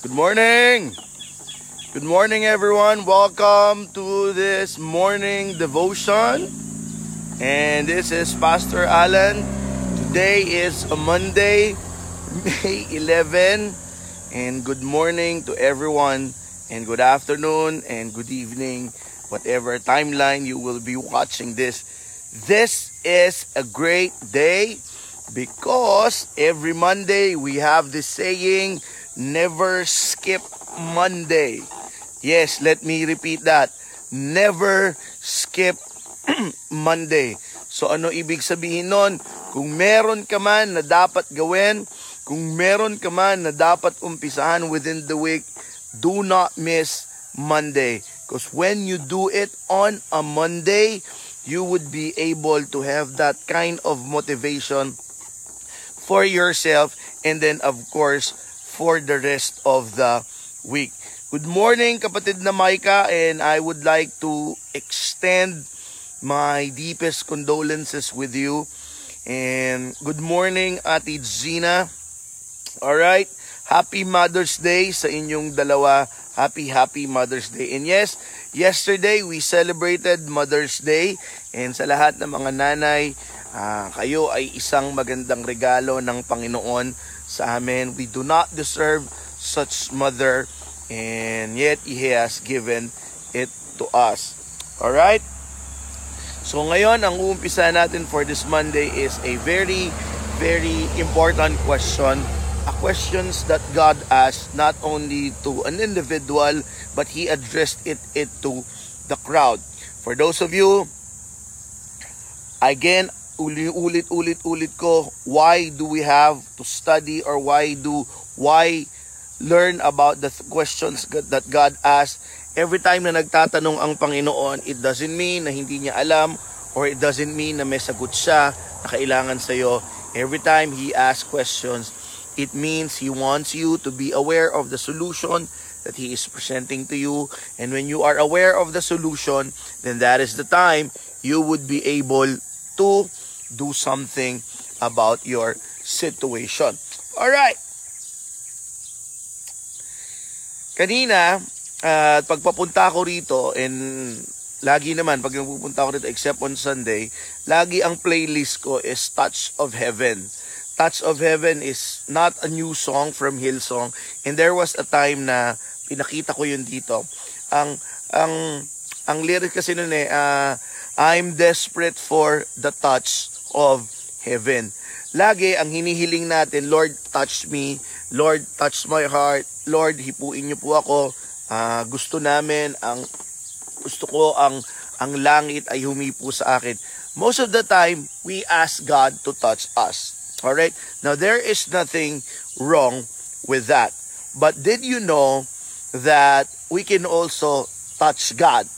Good morning! Good morning, everyone. Welcome to this morning devotion. And this is Pastor Alan. Today is a Monday, May 11. And good morning to everyone. And good afternoon and good evening, whatever timeline you will be watching this. This is a great day because every Monday we have this saying, never skip Monday. Yes, let me repeat that. Never skip Monday. So ano ibig sabihin nun? Kung meron ka man na dapat gawin, kung meron ka man na dapat umpisahan within the week, do not miss Monday. Because when you do it on a Monday, you would be able to have that kind of motivation for yourself and then of course for the rest of the week. Good morning kapatid na Micah and I would like to extend my deepest condolences with you. And good morning Ate Gina. All right. Happy Mother's Day sa inyong dalawa. Happy, happy Mother's Day. And yes, yesterday we celebrated Mother's Day. And sa lahat ng mga nanay, uh, kayo ay isang magandang regalo ng Panginoon sa amin. We do not deserve such mother. And yet, He has given it to us. Alright? So ngayon, ang uumpisa natin for this Monday is a very, very important question a questions that God asked not only to an individual but he addressed it, it to the crowd. For those of you again ulit-ulit-ulit ko why do we have to study or why do why learn about the questions that God asked every time na nagtatanong ang Panginoon it doesn't mean na hindi niya alam or it doesn't mean na may sagot siya na kailangan sa iyo every time he asks questions It means He wants you to be aware of the solution that He is presenting to you. And when you are aware of the solution, then that is the time you would be able to do something about your situation. All right. Kanina, at uh, pagpapunta ko rito and lagi naman pag nagpupunta ko rito except on Sunday, lagi ang playlist ko is Touch of Heaven. Touch of Heaven is not a new song from Hillsong. And there was a time na pinakita ko yun dito. Ang ang ang lyric kasi noon eh uh, I'm desperate for the touch of heaven. Lagi ang hinihiling natin, Lord, touch me. Lord, touch my heart. Lord, hipuin niyo po ako. Uh, gusto namin ang gusto ko ang ang langit ay humipo sa akin. Most of the time, we ask God to touch us. All right? Now, there is nothing wrong with that. But did you know that we can also touch God?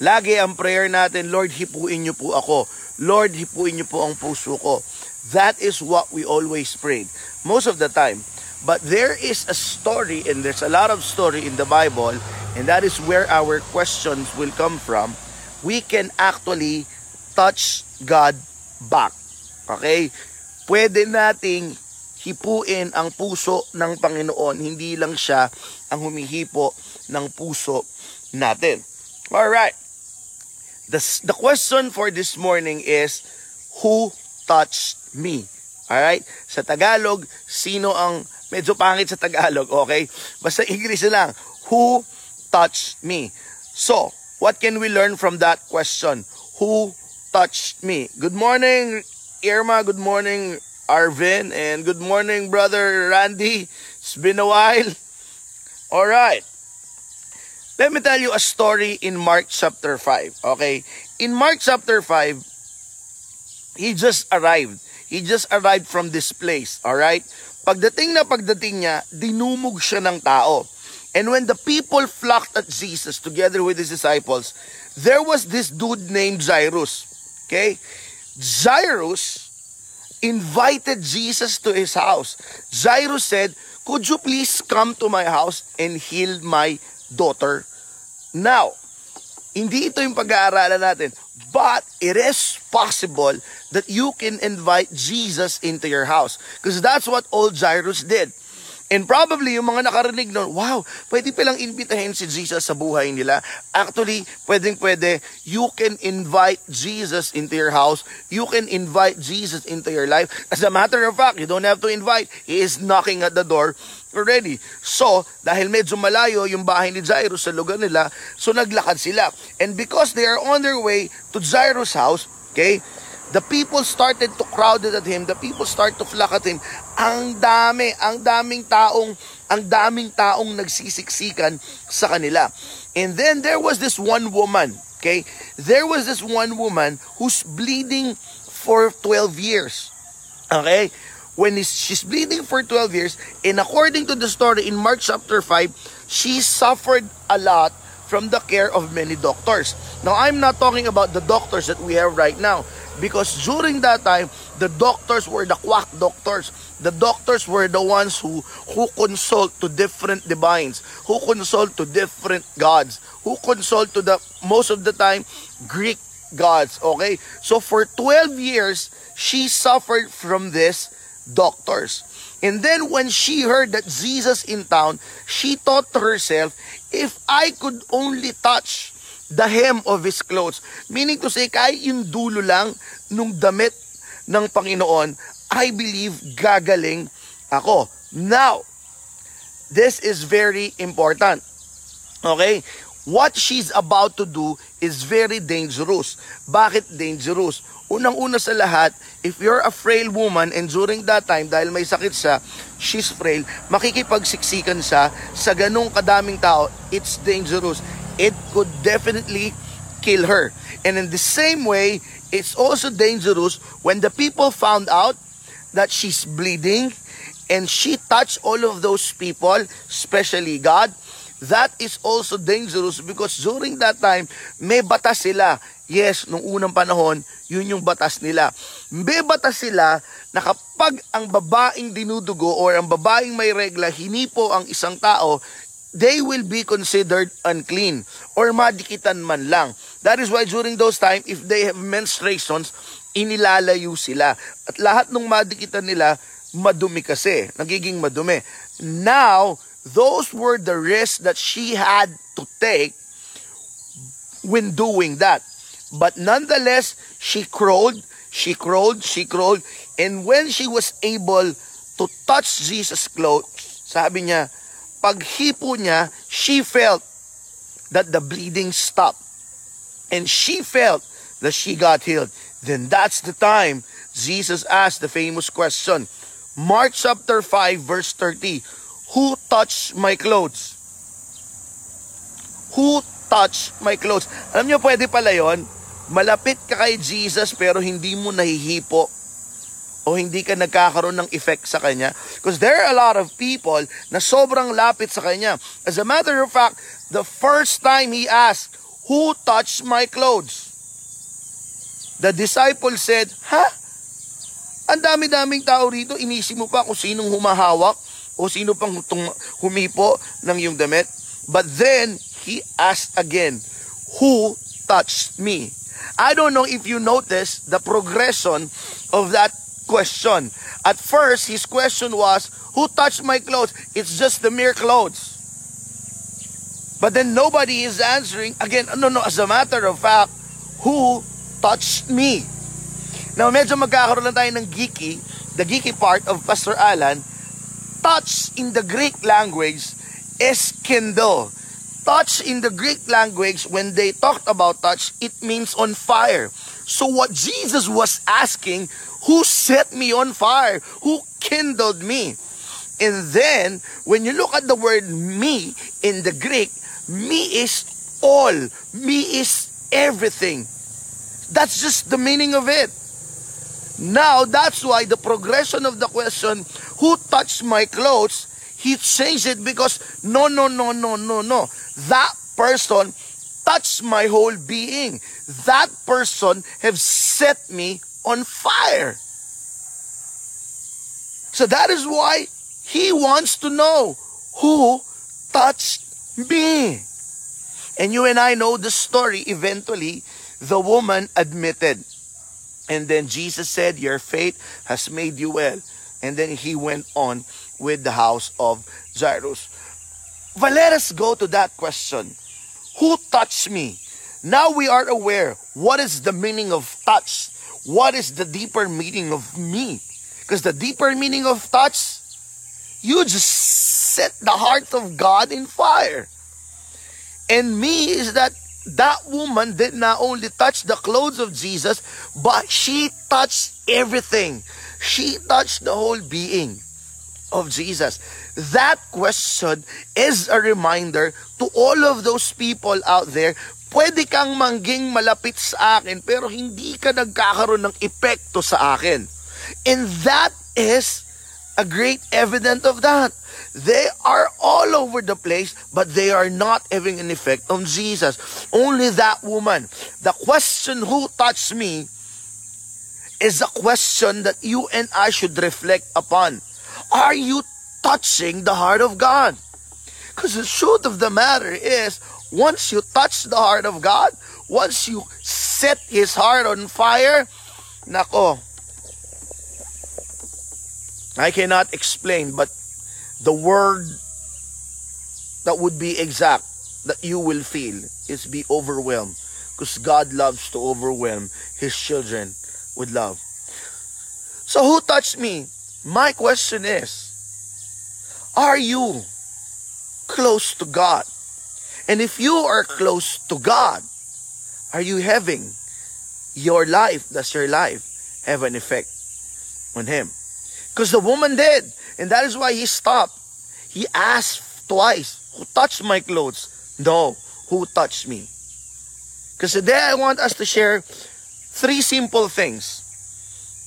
Lagi ang prayer natin, Lord, hipuin niyo po ako. Lord, hipuin niyo po ang puso ko. That is what we always pray. Most of the time. But there is a story, and there's a lot of story in the Bible, and that is where our questions will come from. We can actually touch God back. Okay? pwede nating hipuin ang puso ng Panginoon. Hindi lang siya ang humihipo ng puso natin. Alright. The, the question for this morning is, Who touched me? Alright? Sa Tagalog, sino ang, medyo pangit sa Tagalog, okay? Basta English lang, Who touched me? So, what can we learn from that question? Who touched me? Good morning, Irma, good morning Arvin, and good morning brother Randy. It's been a while. All right. Let me tell you a story in Mark chapter 5. Okay? In Mark chapter 5, he just arrived. He just arrived from this place. All right? Pagdating na pagdating niya, dinumog siya ng tao. And when the people flocked at Jesus together with his disciples, there was this dude named Jairus. Okay? Jairus invited Jesus to his house. Jairus said, Could you please come to my house and heal my daughter? Now, hindi ito yung pag-aaralan natin. But it is possible that you can invite Jesus into your house. Because that's what old Jairus did. And probably yung mga nakarinig nun, wow, pwede palang imbitahin si Jesus sa buhay nila. Actually, pwedeng pwede, you can invite Jesus into your house. You can invite Jesus into your life. As a matter of fact, you don't have to invite. He is knocking at the door already. So, dahil medyo malayo yung bahay ni Jairus sa lugar nila, so naglakad sila. And because they are on their way to Jairus' house, okay, The people started to crowd at him. The people start to flock at him. Ang dami, ang daming taong, ang daming taong nagsisiksikan sa kanila. And then there was this one woman, okay? There was this one woman who's bleeding for 12 years. Okay? When she's bleeding for 12 years, and according to the story in Mark chapter 5, she suffered a lot from the care of many doctors. Now, I'm not talking about the doctors that we have right now. Because during that time, the doctors were the quack doctors. The doctors were the ones who, who consult to different divines, who consult to different gods, who consult to the, most of the time, Greek gods. Okay? So for 12 years, she suffered from this doctors. And then when she heard that Jesus in town, she thought to herself, if I could only touch the hem of His clothes. Meaning to say, kahit yung dulo lang nung damit ng Panginoon, I believe gagaling ako. Now, this is very important. Okay? What she's about to do is very dangerous. Bakit dangerous? Unang-una sa lahat, if you're a frail woman and during that time, dahil may sakit siya, she's frail, makikipagsiksikan siya sa ganong kadaming tao, it's dangerous it could definitely kill her. And in the same way, it's also dangerous when the people found out that she's bleeding and she touched all of those people, especially God. That is also dangerous because during that time, may batas sila. Yes, nung unang panahon, yun yung batas nila. May batas sila na kapag ang babaeng dinudugo or ang babaeng may regla, hinipo ang isang tao, they will be considered unclean or madikitan man lang. That is why during those time, if they have menstruations, inilalayo sila. At lahat ng madikitan nila, madumi kasi. Nagiging madumi. Now, those were the risks that she had to take when doing that. But nonetheless, she crawled, she crawled, she crawled, and when she was able to touch Jesus' clothes, sabi niya, paghipo niya, she felt that the bleeding stopped. And she felt that she got healed. Then that's the time Jesus asked the famous question. Mark chapter 5 verse 30. Who touched my clothes? Who touched my clothes? Alam niyo pwede pala yon. Malapit ka kay Jesus pero hindi mo nahihipo o hindi ka nagkakaroon ng effect sa kanya. Because there are a lot of people na sobrang lapit sa kanya. As a matter of fact, the first time he asked, Who touched my clothes? The disciple said, Ha? Ang dami-daming tao rito, inisip mo pa kung sinong humahawak o sino pang humipo ng iyong damit. But then, he asked again, Who touched me? I don't know if you notice the progression of that question. At first, his question was, Who touched my clothes? It's just the mere clothes. But then nobody is answering. Again, no, no, as a matter of fact, who touched me? Now, medyo magkakaroon lang tayo ng geeky, the geeky part of Pastor Alan. Touch in the Greek language is kindle. Touch in the Greek language, when they talked about touch, it means on fire. So what Jesus was asking who set me on fire, who kindled me. And then, when you look at the word me in the Greek, me is all, me is everything. That's just the meaning of it. Now, that's why the progression of the question, who touched my clothes, he changed it because no, no, no, no, no, no. That person touched my whole being. That person have set me on fire. So that is why he wants to know who touched me. And you and I know the story. Eventually, the woman admitted. And then Jesus said, Your faith has made you well. And then he went on with the house of Jairus. But let us go to that question. Who touched me? Now we are aware what is the meaning of touch. What is the deeper meaning of me? Because the deeper meaning of touch, you just set the heart of God in fire. And me is that that woman did not only touch the clothes of Jesus, but she touched everything. She touched the whole being of Jesus. That question is a reminder to all of those people out there, pwede kang mangging malapit sa akin pero hindi ka nagkakaroon ng epekto sa akin. And that is a great evidence of that. They are all over the place, but they are not having an effect on Jesus. Only that woman. The question, who touched me, is a question that you and I should reflect upon. Are you touching the heart of God? Because the truth of the matter is, once you touch the heart of God, once you set His heart on fire, nako, I cannot explain, but the word that would be exact that you will feel is be overwhelmed because God loves to overwhelm his children with love. So who touched me? My question is, are you close to God? And if you are close to God, are you having your life, does your life have an effect on him? Because the woman did. And that is why he stopped. He asked twice, Who touched my clothes? No, who touched me? Because today I want us to share three simple things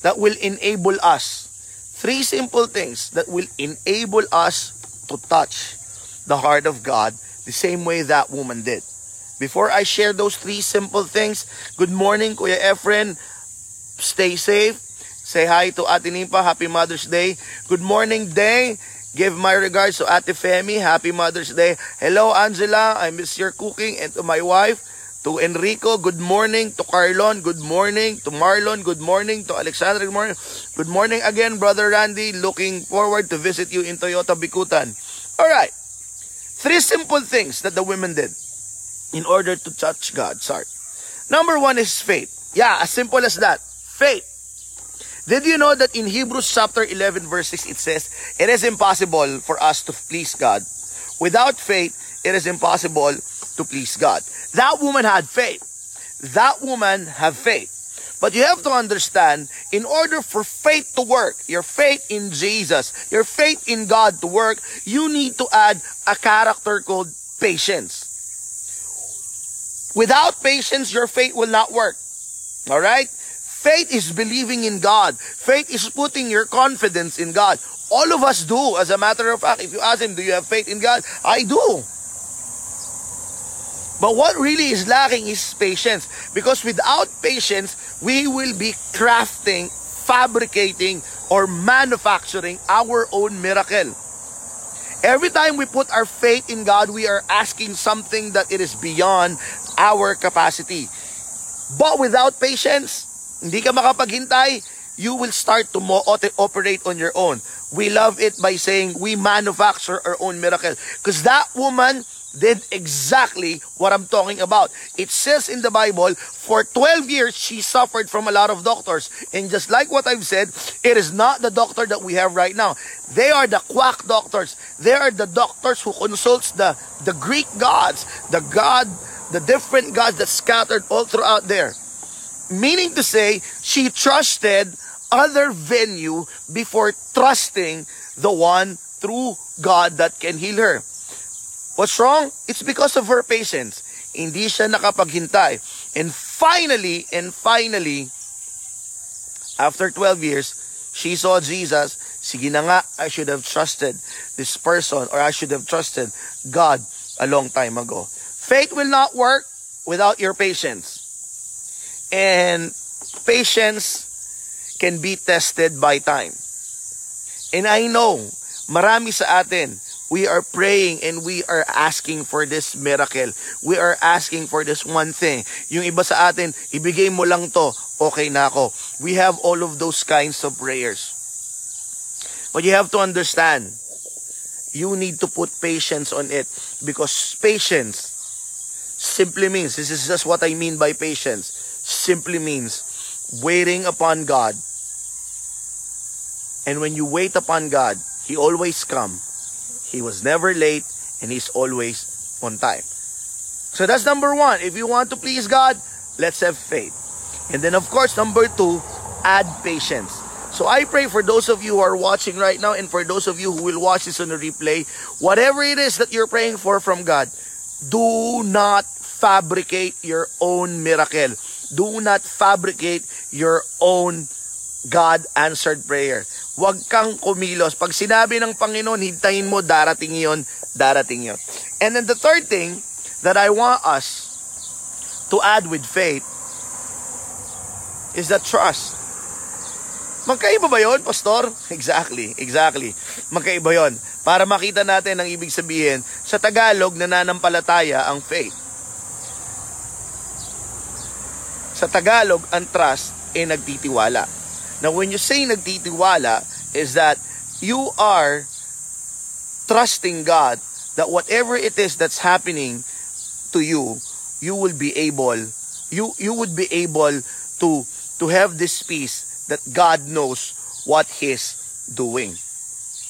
that will enable us. Three simple things that will enable us to touch the heart of God the same way that woman did. Before I share those three simple things, good morning, Kuya Efren. Stay safe. Say hi to Ate Nimpa. Happy Mother's Day. Good morning, Day. Give my regards to Ate Femi. Happy Mother's Day. Hello, Angela. I miss your cooking. And to my wife, to Enrico, good morning. To Carlon, good morning. To Marlon, good morning. To Alexandra, good morning. Good morning again, Brother Randy. Looking forward to visit you in Toyota Bikutan. All right. Three simple things that the women did in order to touch God's heart. Number one is faith. Yeah, as simple as that. Faith. Did you know that in Hebrews chapter 11 verse 6 it says, It is impossible for us to please God. Without faith, it is impossible to please God. That woman had faith. That woman had faith. But you have to understand, in order for faith to work, your faith in Jesus, your faith in God to work, you need to add a character called patience. Without patience, your faith will not work. All right? Faith is believing in God. Faith is putting your confidence in God. All of us do. As a matter of fact, if you ask him, do you have faith in God? I do. But what really is lacking is patience. Because without patience, we will be crafting, fabricating, or manufacturing our own miracle. Every time we put our faith in God, we are asking something that it is beyond our capacity. But without patience, hindi ka makapaghintay, you will start to operate on your own. We love it by saying we manufacture our own miracle. Because that woman did exactly what I'm talking about. It says in the Bible, for 12 years, she suffered from a lot of doctors. And just like what I've said, it is not the doctor that we have right now. They are the quack doctors. They are the doctors who consults the, the Greek gods, the God, the different gods that scattered all throughout there. Meaning to say, she trusted other venue before trusting the one through God that can heal her. What's wrong? It's because of her patience. Hindi siya nakapaghintay. And finally, and finally, after 12 years, she saw Jesus. Sige na nga, I should have trusted this person or I should have trusted God a long time ago. Faith will not work without your patience. And patience can be tested by time. And I know, marami sa atin, we are praying and we are asking for this miracle. We are asking for this one thing. Yung iba sa atin, ibigay mo lang to, okay na ako. We have all of those kinds of prayers. But you have to understand, you need to put patience on it because patience simply means this is just what I mean by patience simply means waiting upon God and when you wait upon God he always come he was never late and he's always on time so that's number one if you want to please God let's have faith and then of course number two add patience so I pray for those of you who are watching right now and for those of you who will watch this on the replay, whatever it is that you're praying for from God, do not fabricate your own miracle. Do not fabricate your own God-answered prayer. Huwag kang kumilos. Pag sinabi ng Panginoon, hintayin mo, darating yon, darating yon. And then the third thing that I want us to add with faith is that trust. Magkaiba ba yon, Pastor? Exactly, exactly. Magkaiba yon. Para makita natin ang ibig sabihin, sa Tagalog, nananampalataya ang faith. Sa Tagalog, ang trust ay nagtitiwala. Now, when you say nagtitiwala, is that you are trusting God that whatever it is that's happening to you, you will be able, you, you would be able to, to have this peace that God knows what He's doing.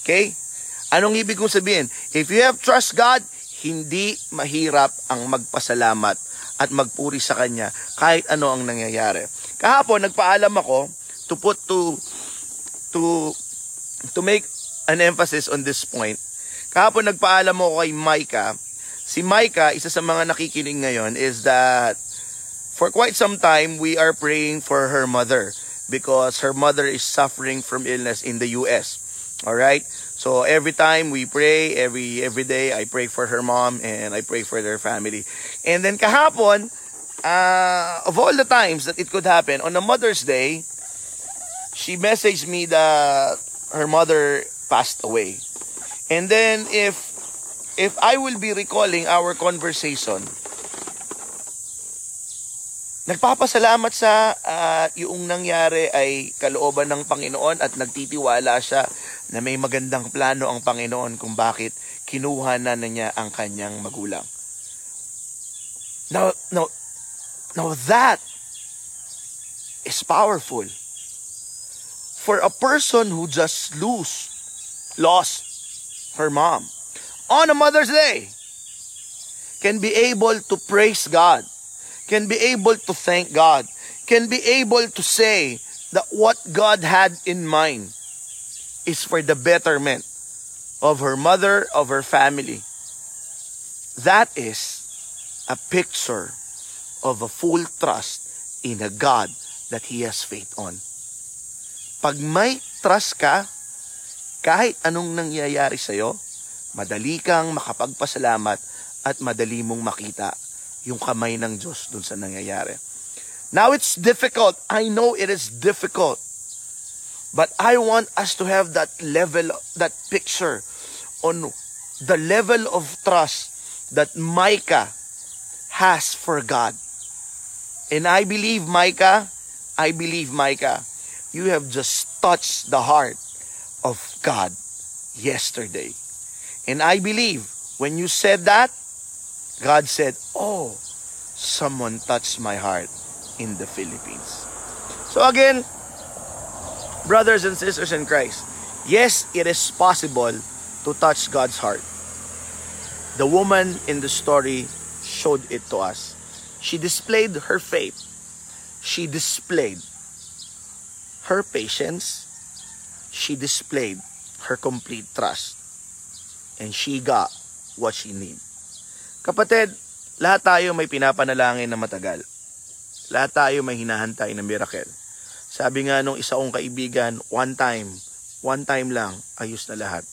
Okay? Anong ibig kong sabihin? If you have trust God, hindi mahirap ang magpasalamat at magpuri sa Kanya kahit ano ang nangyayari. Kahapon, nagpaalam ako to put to to to make an emphasis on this point. Kahapon nagpaalam ako kay Micah. Si Micah, isa sa mga nakikinig ngayon is that for quite some time we are praying for her mother because her mother is suffering from illness in the US. All right? So every time we pray, every every day I pray for her mom and I pray for their family. And then kahapon, uh, of all the times that it could happen, on a Mother's Day, she messaged me that her mother passed away. And then if if I will be recalling our conversation, Nagpapasalamat sa uh, yung nangyari ay kalooban ng Panginoon at nagtitiwala siya na may magandang plano ang Panginoon kung bakit kinuha na, na niya ang kanyang magulang. Now, now, now that is powerful. For a person who just lose, lost her mom on a Mother's Day can be able to praise God can be able to thank God, can be able to say that what God had in mind is for the betterment of her mother, of her family. That is a picture of a full trust in a God that he has faith on. Pag may trust ka, kahit anong nangyayari sa'yo, madali kang makapagpasalamat at madali mong makita yung kamay ng Diyos dun sa nangyayari. Now it's difficult. I know it is difficult. But I want us to have that level, that picture on the level of trust that Micah has for God. And I believe, Micah, I believe, Micah, you have just touched the heart of God yesterday. And I believe when you said that, God said, Oh, someone touched my heart in the Philippines. So again, brothers and sisters in Christ, yes, it is possible to touch God's heart. The woman in the story showed it to us. She displayed her faith. She displayed her patience. She displayed her complete trust. And she got what she needed. Kapatid, lahat tayo may pinapanalangin na matagal. Lahat tayo may hinahantay na miracle. Sabi nga nung isa kong kaibigan, one time, one time lang, ayos na lahat.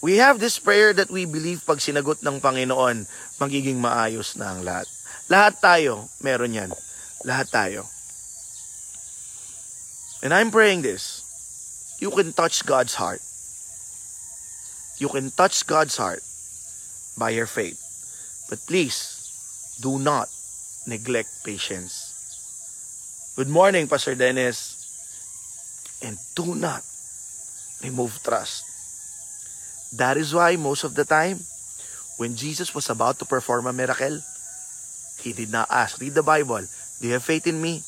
We have this prayer that we believe pag sinagot ng Panginoon, magiging maayos na ang lahat. Lahat tayo, meron yan. Lahat tayo. And I'm praying this. You can touch God's heart. You can touch God's heart by your faith. But please, do not neglect patience. Good morning, Pastor Dennis. And do not remove trust. That is why most of the time, when Jesus was about to perform a miracle, he did not ask, read the Bible, do you have faith in me?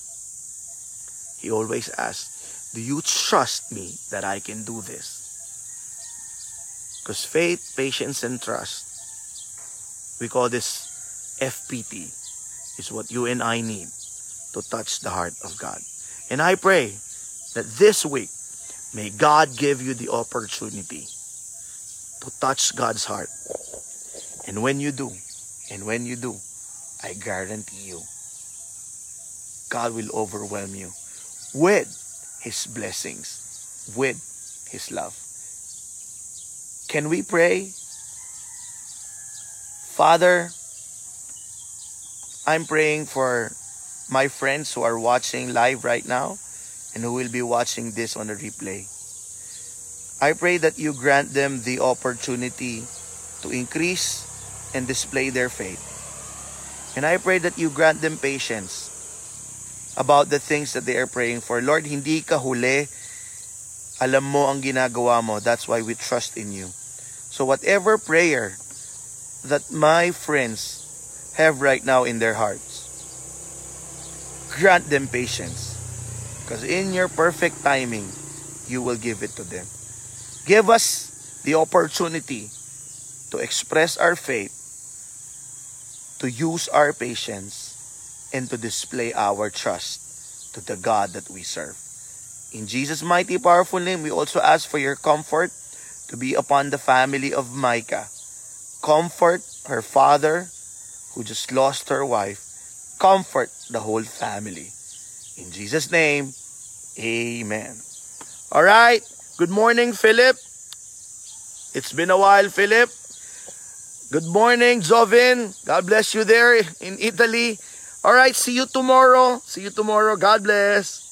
He always asks, do you trust me that I can do this? Because faith, patience, and trust, we call this FPT, is what you and I need to touch the heart of God. And I pray that this week, may God give you the opportunity to touch God's heart. And when you do, and when you do, I guarantee you, God will overwhelm you with His blessings, with His love. Can we pray? Father, I'm praying for my friends who are watching live right now and who will be watching this on the replay. I pray that you grant them the opportunity to increase and display their faith. And I pray that you grant them patience about the things that they are praying for. Lord, hindi ka huli. Alam mo ang ginagawa mo. That's why we trust in you. So whatever prayer that my friends have right now in their hearts, grant them patience. Because in your perfect timing, you will give it to them. Give us the opportunity to express our faith, to use our patience, and to display our trust to the God that we serve. In Jesus' mighty powerful name, we also ask for your comfort to be upon the family of Micah. Comfort her father who just lost her wife. Comfort the whole family. In Jesus' name, amen. All right. Good morning, Philip. It's been a while, Philip. Good morning, Jovin. God bless you there in Italy. All right, see you tomorrow. See you tomorrow. God bless.